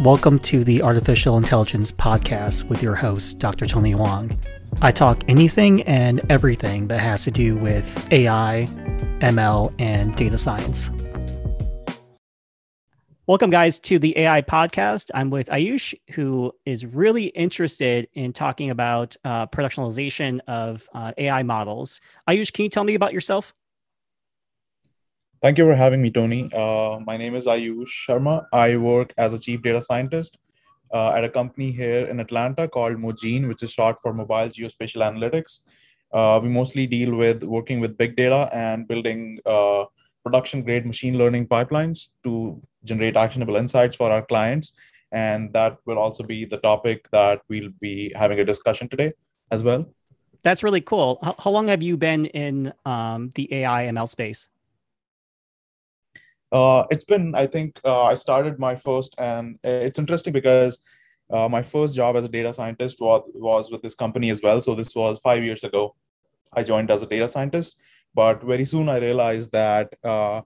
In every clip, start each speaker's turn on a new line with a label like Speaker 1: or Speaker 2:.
Speaker 1: Welcome to the Artificial Intelligence Podcast with your host, Dr. Tony Hoang. I talk anything and everything that has to do with AI, ML, and data science. Welcome, guys, to the AI podcast. I'm with Ayush, who is really interested in talking about uh, productionalization of uh, AI models. Ayush, can you tell me about yourself?
Speaker 2: Thank you for having me, Tony. Uh, my name is Ayush Sharma. I work as a chief data scientist uh, at a company here in Atlanta called Mojine, which is short for Mobile Geospatial Analytics. Uh, we mostly deal with working with big data and building uh, production grade machine learning pipelines to generate actionable insights for our clients. And that will also be the topic that we'll be having a discussion today as well.
Speaker 1: That's really cool. How, how long have you been in um, the AI ML space?
Speaker 2: Uh, it's been, I think, uh, I started my first, and it's interesting because uh, my first job as a data scientist was, was with this company as well. So this was five years ago. I joined as a data scientist, but very soon I realized that uh,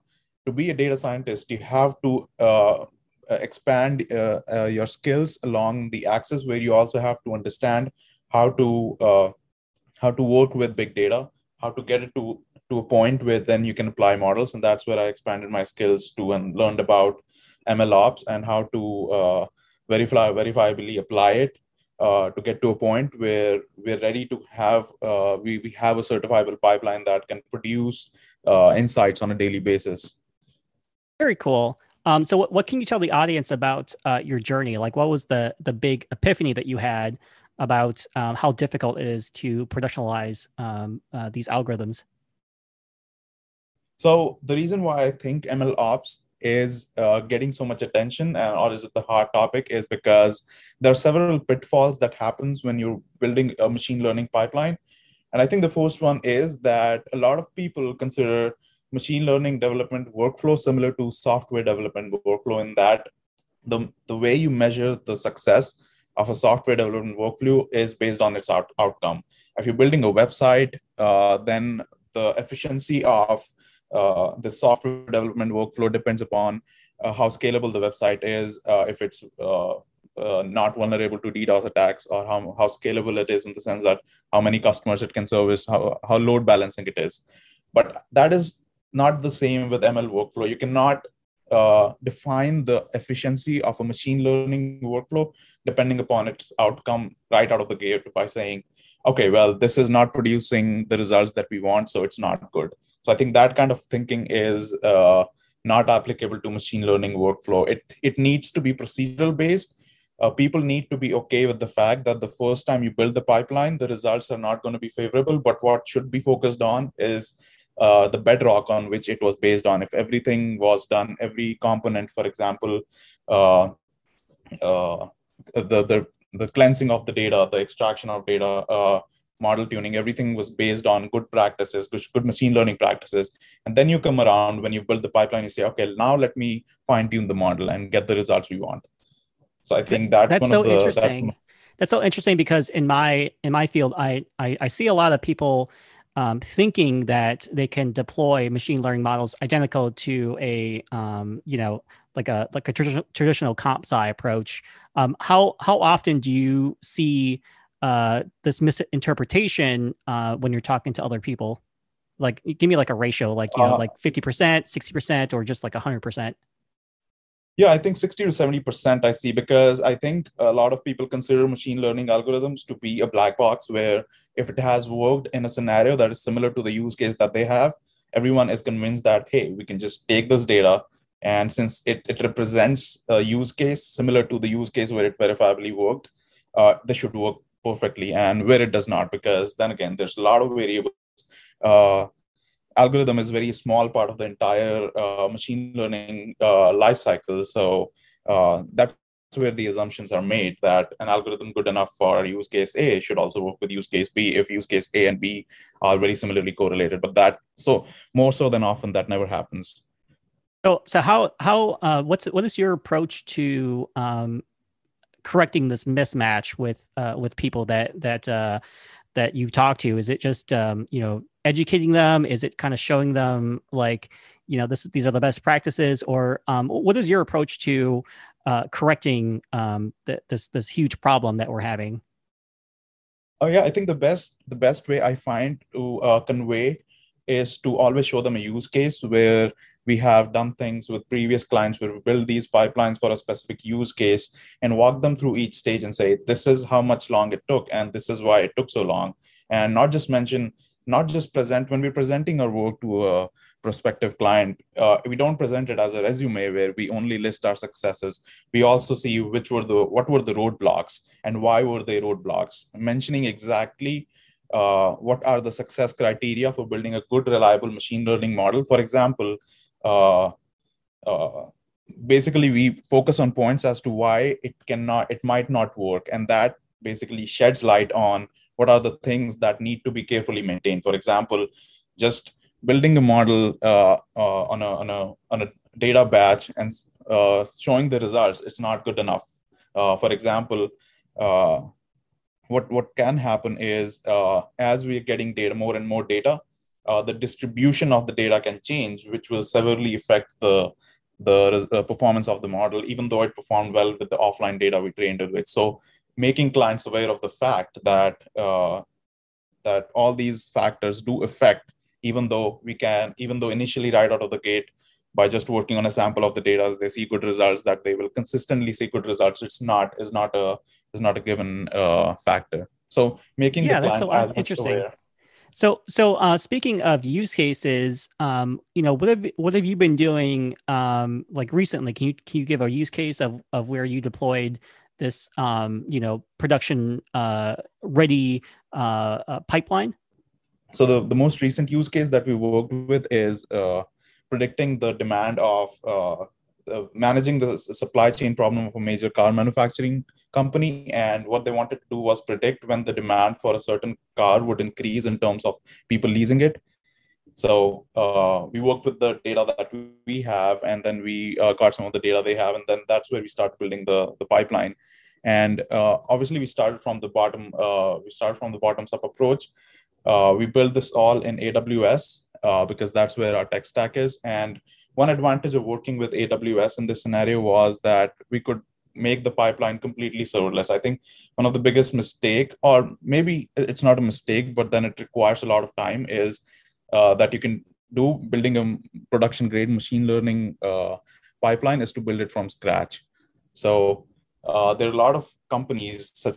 Speaker 2: to be a data scientist, you have to uh, expand uh, your skills along the axis where you also have to understand how to how to work with big data, how to get it to to a point where then you can apply models and that's where i expanded my skills to and learned about ml ops and how to uh, verify verifiably apply it uh, to get to a point where we're ready to have uh, we, we have a certifiable pipeline that can produce uh, insights on a daily basis.
Speaker 1: Very cool. Um, so what, what can you tell the audience about uh, your journey? Like what was the the big epiphany that you had about um, how difficult it is to productionalize um, uh, these algorithms
Speaker 2: so the reason why I think ML ops is uh, getting so much attention and or is it the hot topic is because there are several pitfalls that happens when you're building a machine learning pipeline. And i think the first one is that a lot of people consider machine learning development workflow similar to software development workflow in that the, the way you measure the success of a software development workflow is based on its out, outcome. If you're building a website uh, then the efficiency of uh, the software development workflow depends upon uh, how scalable the website is, uh, if it's uh, uh, not vulnerable to DDoS attacks, or how, how scalable it is in the sense that how many customers it can service, how, how load balancing it is. But that is not the same with ML workflow. You cannot define the efficiency of a machine learning workflow depending upon its outcome right out of the gate by saying, okay, well, this is not producing the results that we want, so it's not good. So I think that kind of thinking is uh, not applicable to machine learning workflow. It it needs to be procedural based. Uh, people need to be okay with the fact that the first time you build the pipeline, the results are not going to be favorable. But what should be focused on is uh, the bedrock on which it was based on. If everything was done, every component, for example, uh, uh, the the the cleansing of the data, the extraction of data, uh, model tuning everything was based on good practices good, good machine learning practices. And then you come around when you build the pipeline you say okay now let me fine tune the model and get the results we want. So i think that's,
Speaker 1: that's so
Speaker 2: the,
Speaker 1: interesting. That's, that's, so interesting because in my in my field i i, I see a lot of people um, thinking that they can deploy machine learning models identical to a um, you know like a like a traditional traditional comp sci approach um, how how often do you see uh, this misinterpretation uh, when you're talking to other people? Like, give me like a ratio, like you know, uh, like fifty percent, sixty percent, or just like hundred percent.
Speaker 2: Yeah, I think 60 to 70% I see because I think a lot of people consider machine learning algorithms to be a black box where if it has worked in a scenario that is similar to the use case that they have, everyone is convinced that, hey, we can just take this data. And since it, it represents a use case similar to the use case where it verifiably worked, uh, they should work perfectly and where it does not because then again there's a lot of variables. Uh, algorithm is very small part of the entire uh, machine learning uh, life cycle. So uh, that's where the assumptions are made that an algorithm good enough for use case a should also work with use case b if use case a and b are very similarly correlated. But that so more so than often that never happens
Speaker 1: so so how how uh, what's what is your approach to um, correcting this mismatch with uh, with people that that uh, that you talk to? Is it just um, you know educating them? Is it kind of showing them like you know this these are the best practices, or um, what is your approach to uh, correcting um, the, this this huge problem that we're having?
Speaker 2: Oh yeah, I think the best the best way I find to uh, convey is to always show them a use case where we have done things with previous clients where we build these pipelines for a specific use case and walk them through each stage and say this is how much long it took and this is why it took so long. And not just mention not just present when we're presenting our work to a prospective client uh, we don't present it as a resume where we only list our successes. We also see which were the what were the roadblocks and why were they roadblocks. Mentioning exactly uh, what are the success criteria for building a good reliable machine learning model. For example uh, uh, basically we focus on points as to why it cannot it might not work. And that basically sheds light on what are the things that need to be carefully maintained. For example just building a model uh, uh, on, a, on, a, on a data batch and uh, showing the results it's not good enough. Uh, for example what what can happen is as we are getting data more and more data the distribution of the data can change which will severely affect the the performance of the model even though it performed well with the offline data we trained it with. So making clients aware of the fact that uh, that all these factors do affect even though we can even though initially right out of the gate by just working on a sample of the data they see good results that they will consistently see good results. It's not is not a is not a given uh, factor. So making
Speaker 1: yeah that's so interesting. aware. So so uh, speaking of use cases um, you know what have what have you been doing um, like recently can you can you give a use case of of where you deployed this um, you know production uh, ready uh, uh, pipeline?
Speaker 2: So the, the most recent use case that we worked with is uh, predicting the demand of uh, managing the supply chain problem of a major car manufacturing company and what they wanted to do was predict when the demand for a certain car would increase in terms of people leasing it so uh, we worked with the data that we have, and then we uh, got some of the data they have, and then that's where we start building the the pipeline. And uh, obviously, we started from the bottom. Uh, we started from the bottoms up approach. Uh, we built this all in AWS uh, because that's where our tech stack is. And one advantage of working with AWS in this scenario was that we could make the pipeline completely serverless. I think one of the biggest mistake, or maybe it's not a mistake, but then it requires a lot of time, is uh, that you can do building a production grade machine learning uh, pipeline is to build it from scratch. So uh, there are a lot of companies such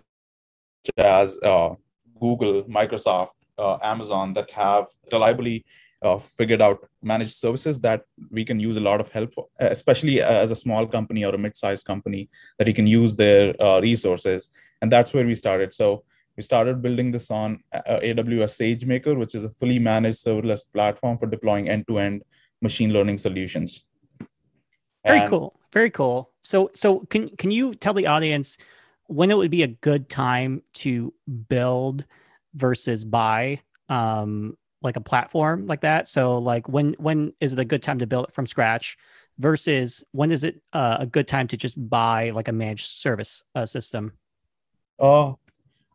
Speaker 2: as uh, Google, Microsoft, uh, Amazon that have reliably uh, figured out managed services that we can use a lot of help for, especially as a small company or a mid-sized company that you can use their resources. And that's where we started. So we started building this on uh, AWS SageMaker, which is a fully managed serverless platform for deploying end-to-end machine learning solutions.
Speaker 1: Very and, cool. Very cool. So, so can can you tell the audience when it would be a good time to build versus buy, um, like a platform like that? So, like when when is it a good time to build it from scratch? Versus when is it uh, a good time to just buy like a managed service uh, system?
Speaker 2: Uh,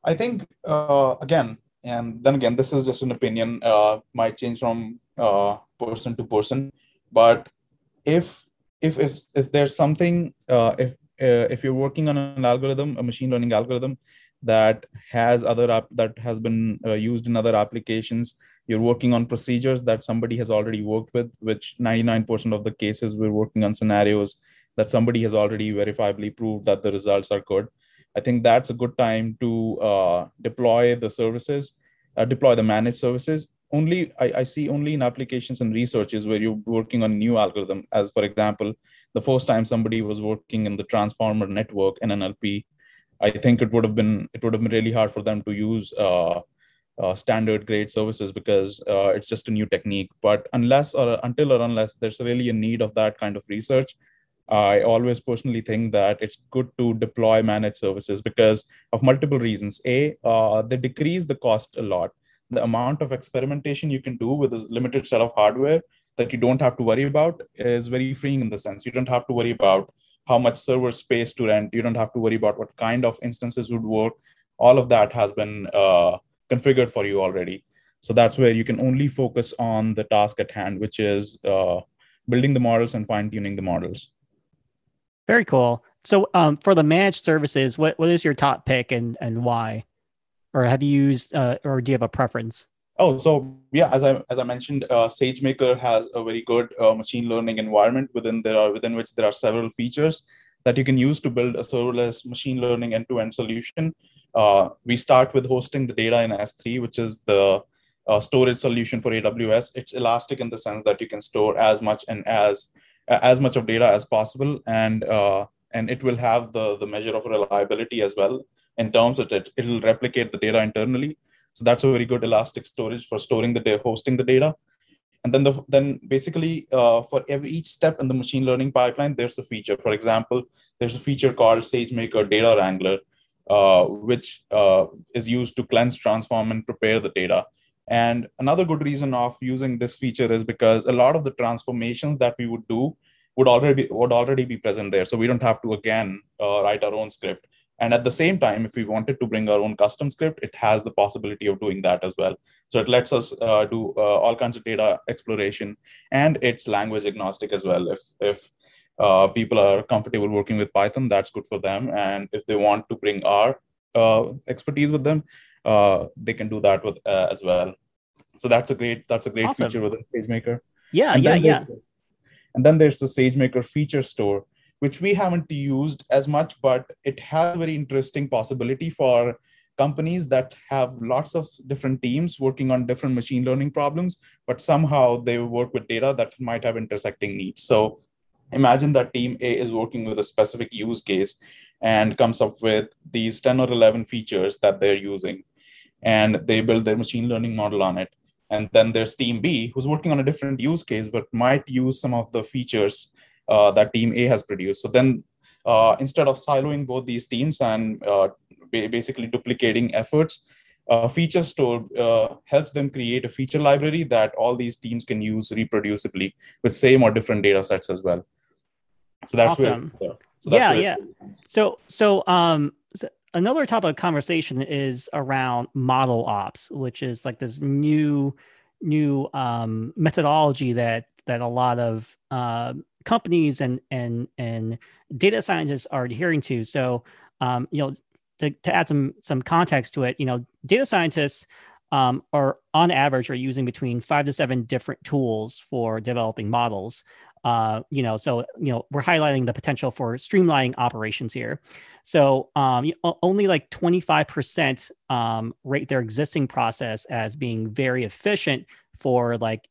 Speaker 2: I think uh, again, and then again, this is just an opinion. Uh, might change from uh, person to person, but if if if if there's something, uh, if uh, if you're working on an algorithm, a machine learning algorithm that has other app that has been uh, used in other applications, you're working on procedures that somebody has already worked with, which 99% of the cases we're working on scenarios that somebody has already verifiably proved that the results are good I think that's a good time to uh, deploy the services, uh, deploy the managed services. Only I, I, see only in applications and researches where you're working on new algorithm. As for example, the first time somebody was working in the transformer network in NLP, I think it would have been it would have been really hard for them to use uh, uh, standard grade services because uh, it's just a new technique. But unless or until or unless there's really a need of that kind of research, I always personally think that it's good to deploy managed services because of multiple reasons. A, uh, they decrease the cost a lot. The amount of experimentation you can do with a limited set of hardware that you don't have to worry about is very freeing in the sense you don't have to worry about how much server space to rent. You don't have to worry about what kind of instances would work. All of that has been uh, configured for you already. So that's where you can only focus on the task at hand, which is uh, building the models and fine tuning the models.
Speaker 1: Very cool. So um, for the managed services, what, what is your top pick and, and why? Or have you used, uh, or do you have a preference?
Speaker 2: Oh, so yeah, as I as I mentioned, uh, SageMaker has a very good uh, machine learning environment within there are within which there are several features that you can use to build a serverless machine learning end-to-end solution. Uh, we start with hosting the data in S3, which is the uh, storage solution for AWS. It's elastic in the sense that you can store as much and as as much of data as possible, and uh, and it will have the the measure of reliability as well in terms of it. It'll replicate the data internally so that's a very good elastic storage for storing the data, hosting the data. And then the then basically uh, for every each step in the machine learning pipeline, there's a feature. For example, there's a feature called SageMaker Data Wrangler, uh, which uh, is used to cleanse, transform, and prepare the data. And another good reason of using this feature is because a lot of the transformations that we would do would already would already be present there. So we don't have to again uh, write our own script. And at the same time, if we wanted to bring our own custom script, it has the possibility of doing that as well. So it lets us uh, do uh, all kinds of data exploration, and it's language agnostic as well. If if uh, people are comfortable working with Python, that's good for them. And if they want to bring our uh, expertise with them, uh, they can do that with uh, as well. So that's a great that's a great awesome. feature within SageMaker.
Speaker 1: Yeah, and yeah, yeah.
Speaker 2: And then there's the SageMaker feature store, which we haven't used as much, but it has very interesting possibility for companies that have lots of different teams working on different machine learning problems, but somehow they work with data that might have intersecting needs. So imagine that team A is working with a specific use case and comes up with these 10 or 11 features that they're using, and they build their machine learning model on it. And then there's team B who's working on a different use case, but might use some of the features uh, that team A has produced. So then uh, instead of siloing both these teams and uh, basically duplicating efforts, uh, feature store uh, helps them create a feature library that all these teams can use reproducibly with same or different data sets as well. So that's awesome. where.
Speaker 1: so that's yeah, yeah. So so um another topic of conversation is around model ops, which is like this new new um, methodology that that a lot of uh, companies and and and data scientists are adhering to. So, um, you know, to, to add some some context to it, you know, data scientists um, are on average are using between five to seven different tools for developing models. Uh, you know, so you know, we're highlighting the potential for streamlining operations here. So um, only like 25% um, rate their existing process as being very efficient for like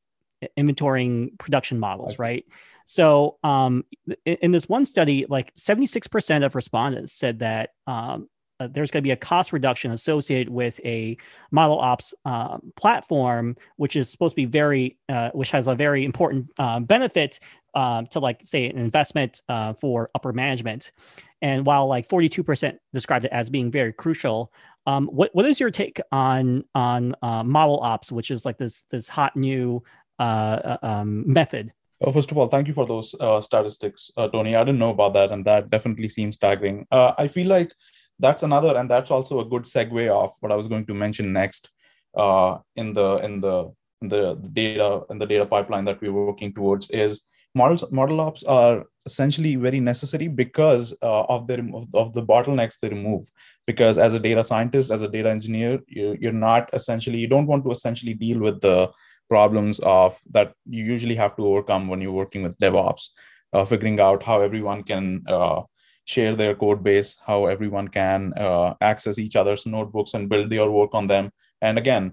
Speaker 1: inventorying production models, right? So, um, in, in, this one study, like 76% of respondents said that um, uh, there's going to be a cost reduction associated with a model ops uh, platform, which is supposed to be very, uh, which has a very important uh, benefit um, to, like, say, an investment uh, for upper management. And while like 42% described it as being very crucial, um, what what is your take on on uh, model ops, which is like this this hot new um, method?
Speaker 2: Uh, first of all, thank you for those uh, statistics, uh, Tony. I didn't know about that, and that definitely seems staggering. Uh, I feel like that's another, and that's also a good segue of what I was going to mention next uh, in the in the in the data in the data pipeline that we're working towards is models model ops are essentially very necessary because uh, of the of the bottlenecks they remove because as a data scientist as a data engineer you, you're not essentially you don't want to essentially deal with the problems of that you usually have to overcome when you're working with DevOps, uh, figuring out how everyone can uh, share their code base, how everyone can uh, access each other's notebooks and build their work on them. And again,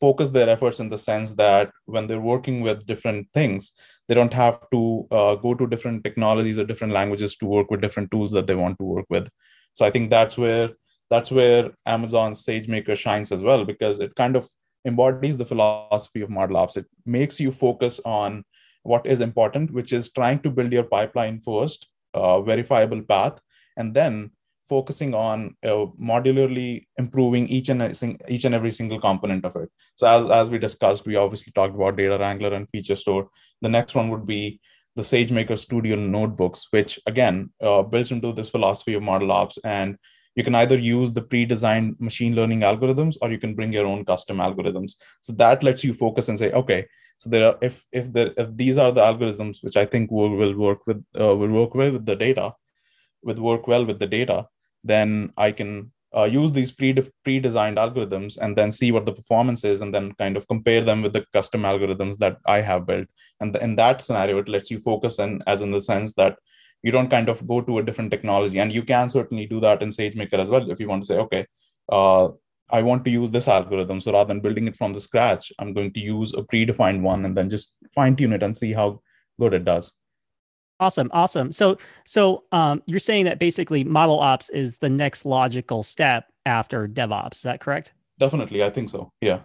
Speaker 2: focus their efforts in the sense that when they're working with different things, they don't have to uh, go to different technologies or different languages to work with different tools that they want to work with. So I think that's where that's where Amazon SageMaker shines as well because it kind of embodies the philosophy of model ops. It makes you focus on what is important, which is trying to build your pipeline first, uh, verifiable path, and then focusing on uh, modularly improving each and each and every single component of it. So as, as we discussed, we obviously talked about data wrangler and feature store. The next one would be the SageMaker Studio notebooks, which again uh, builds into this philosophy of model ops and you can either use the pre-designed machine learning algorithms or you can bring your own custom algorithms. So that lets you focus and say okay so there are if if there if these are the algorithms which i think will, will work with uh, will work well with the data with work well with the data, then I can uh, use these pre pre-designed algorithms and then see what the performance is and then kind of compare them with the custom algorithms that i have built. And th- in that scenario it lets you focus and as in the sense that you don't kind of go to a different technology and you can certainly do that in sagemaker as well if you want to say okay uh, i want to use this algorithm so rather than building it from the scratch i'm going to use a predefined one and then just fine tune it and see how good it does
Speaker 1: Awesome, awesome. So, so um, you're saying that basically model ops is the next logical step after DevOps. Is that correct?
Speaker 2: Definitely, I think so. Yeah,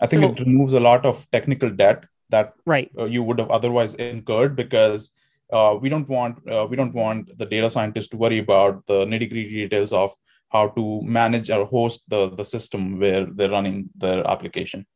Speaker 2: I think so, it removes a lot of technical debt that
Speaker 1: right
Speaker 2: uh, you would have otherwise incurred because uh, we don't want uh, we don't want the data scientists to worry about the nitty gritty details of how to manage or host the the system where they're running their application.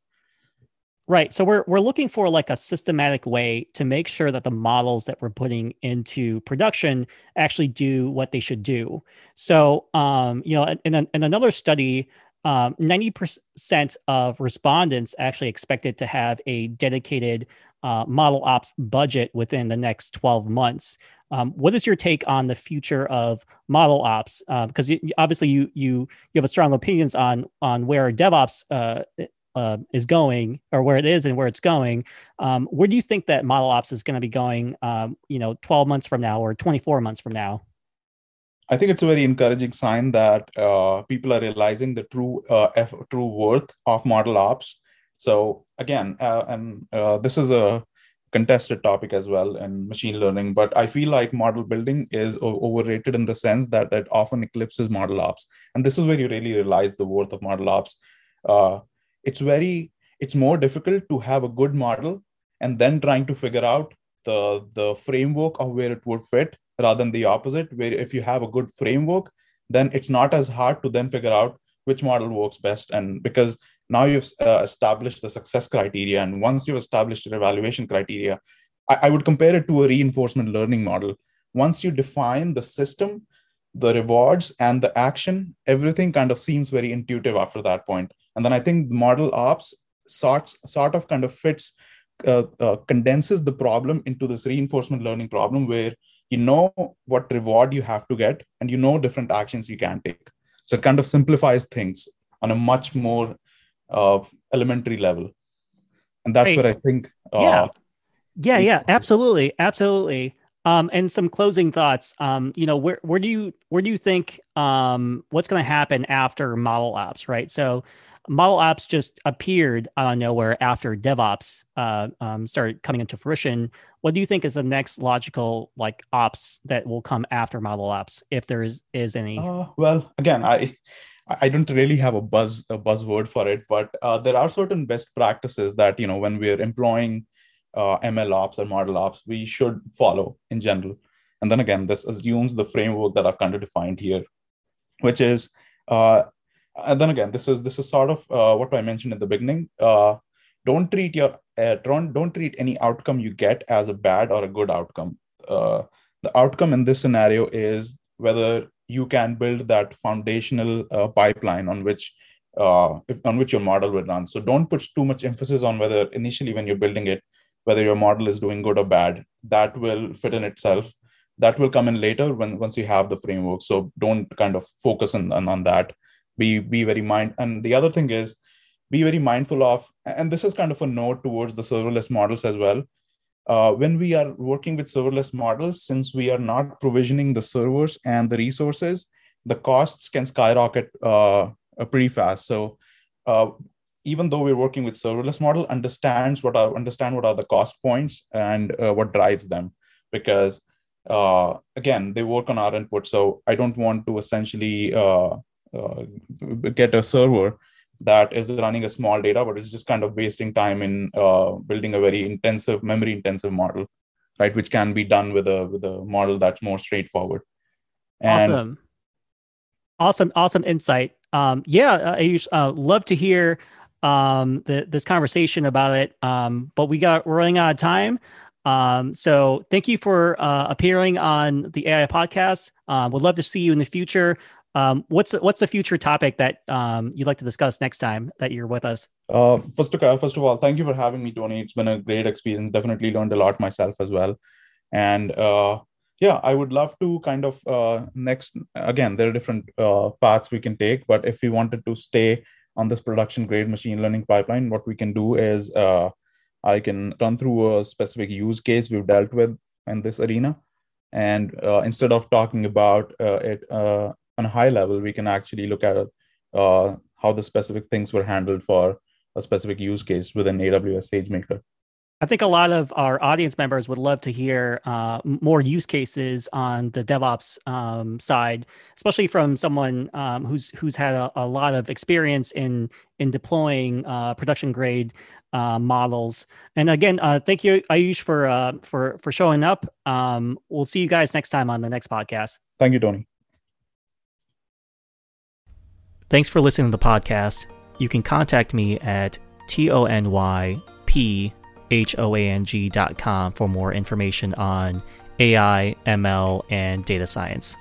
Speaker 1: Right. So we're we're looking for like a systematic way to make sure that the models that we're putting into production actually do what they should do. So um, you know, in, in another study, um, 90% of respondents actually expected to have a dedicated uh, model ops budget within the next 12 months. Um, what is your take on the future of model ops? Because uh, obviously you you you have a strong opinions on on where DevOps uh, uh, is going or where it is and where it's going um, where do you think that model ops is going to be going um, you know 12 months from now or 24 months from now
Speaker 2: i think it's a very encouraging sign that uh, people are realizing the true uh, F- true worth of model ops. So again uh, and uh, this is a contested topic as well in machine learning but i feel like model building is o- overrated in the sense that it often eclipses model ops. And this is where you really realize the worth of model ops. Uh, it's very it's more difficult to have a good model and then trying to figure out the the framework of where it would fit rather than the opposite where if you have a good framework then it's not as hard to then figure out which model works best. And because now you've uh, established the success criteria and once you've established your evaluation criteria I, I would compare it to a reinforcement learning model. Once you define the system the rewards and the action everything kind of seems very intuitive after that point. And then i think model ops sorts sort of kind of fits uh, uh, condenses the problem into this reinforcement learning problem where you know what reward you have to get and you know different actions you can take. So it kind of simplifies things on a much more uh, elementary level. And that's right. where i think
Speaker 1: uh, yeah. Yeah yeah. absolutely. Absolutely um, and some closing thoughts. Um, you know, where where do you where do you think um, what's going to happen after model ops? Right. So, model ops just appeared out of nowhere after DevOps uh, um, started coming into fruition. What do you think is the next logical like ops that will come after model ops, if there is is any?
Speaker 2: Uh, well, again, I I don't really have a buzz a buzzword for it, but uh, there are certain best practices that you know when we're employing uh, ML ops or model ops we should follow in general. And then again, this assumes the framework that I've kind of defined here, which is, uh, and then again, this is this is sort of uh, what I mentioned in the beginning. Uh, don't treat your uh, don't don't treat any outcome you get as a bad or a good outcome. Uh, the outcome in this scenario is whether you can build that foundational uh, pipeline on which uh, if, on which your model will run. So don't put too much emphasis on whether initially when you're building it whether your model is doing good or bad that will fit in itself. That will come in later when once you have the framework. So don't kind of focus on, on, on that. Be be very mind and the other thing is be very mindful of and this is kind of a note towards the serverless models as well. Uh, when we are working with serverless models since we are not provisioning the servers and the resources the costs can skyrocket uh, pretty fast. So uh, even though we're working with serverless model understands what are understand what are the cost points and uh, what drives them. Because uh, again they work on our input so i don't want to essentially uh, uh get a server that is running a small data but it's just kind of wasting time in uh, building a very intensive memory intensive model right which can be done with a with a model that's more straightforward.
Speaker 1: And awesome. Awesome awesome insight. Um, yeah i uh, love to hear um, the, this conversation about it. Um, but we got we're running out of time. Um, so thank you for uh, appearing on the AI podcast. Um, would love to see you in the future. Um, what's what's the future topic that um, you'd like to discuss next time that you're with us?
Speaker 2: Uh, first of first of all, thank you for having me, Tony. It's been a great experience. Definitely learned a lot myself as well. And uh, yeah, I would love to kind of uh, next again. There are different uh, paths we can take, but if we wanted to stay on this production grade machine learning pipeline, what we can do is uh, I can run through a specific use case we've dealt with in this arena, and uh, instead of talking about uh, it uh, on a high level, we can actually look at it, how the specific things were handled for a specific use case within AWS SageMaker.
Speaker 1: I think a lot of our audience members would love to hear uh, more use cases on the DevOps um, side, especially from someone um, who's who's had a, a, lot of experience in in deploying uh, production grade uh, models. And again, uh, thank you, Ayush, for uh, for for showing up. Um, we'll see you guys next time on the next podcast.
Speaker 2: Thank you, Tony.
Speaker 1: Thanks for listening to the podcast. You can contact me at t o n y p hoang.com for more information on AI, ML, and data science.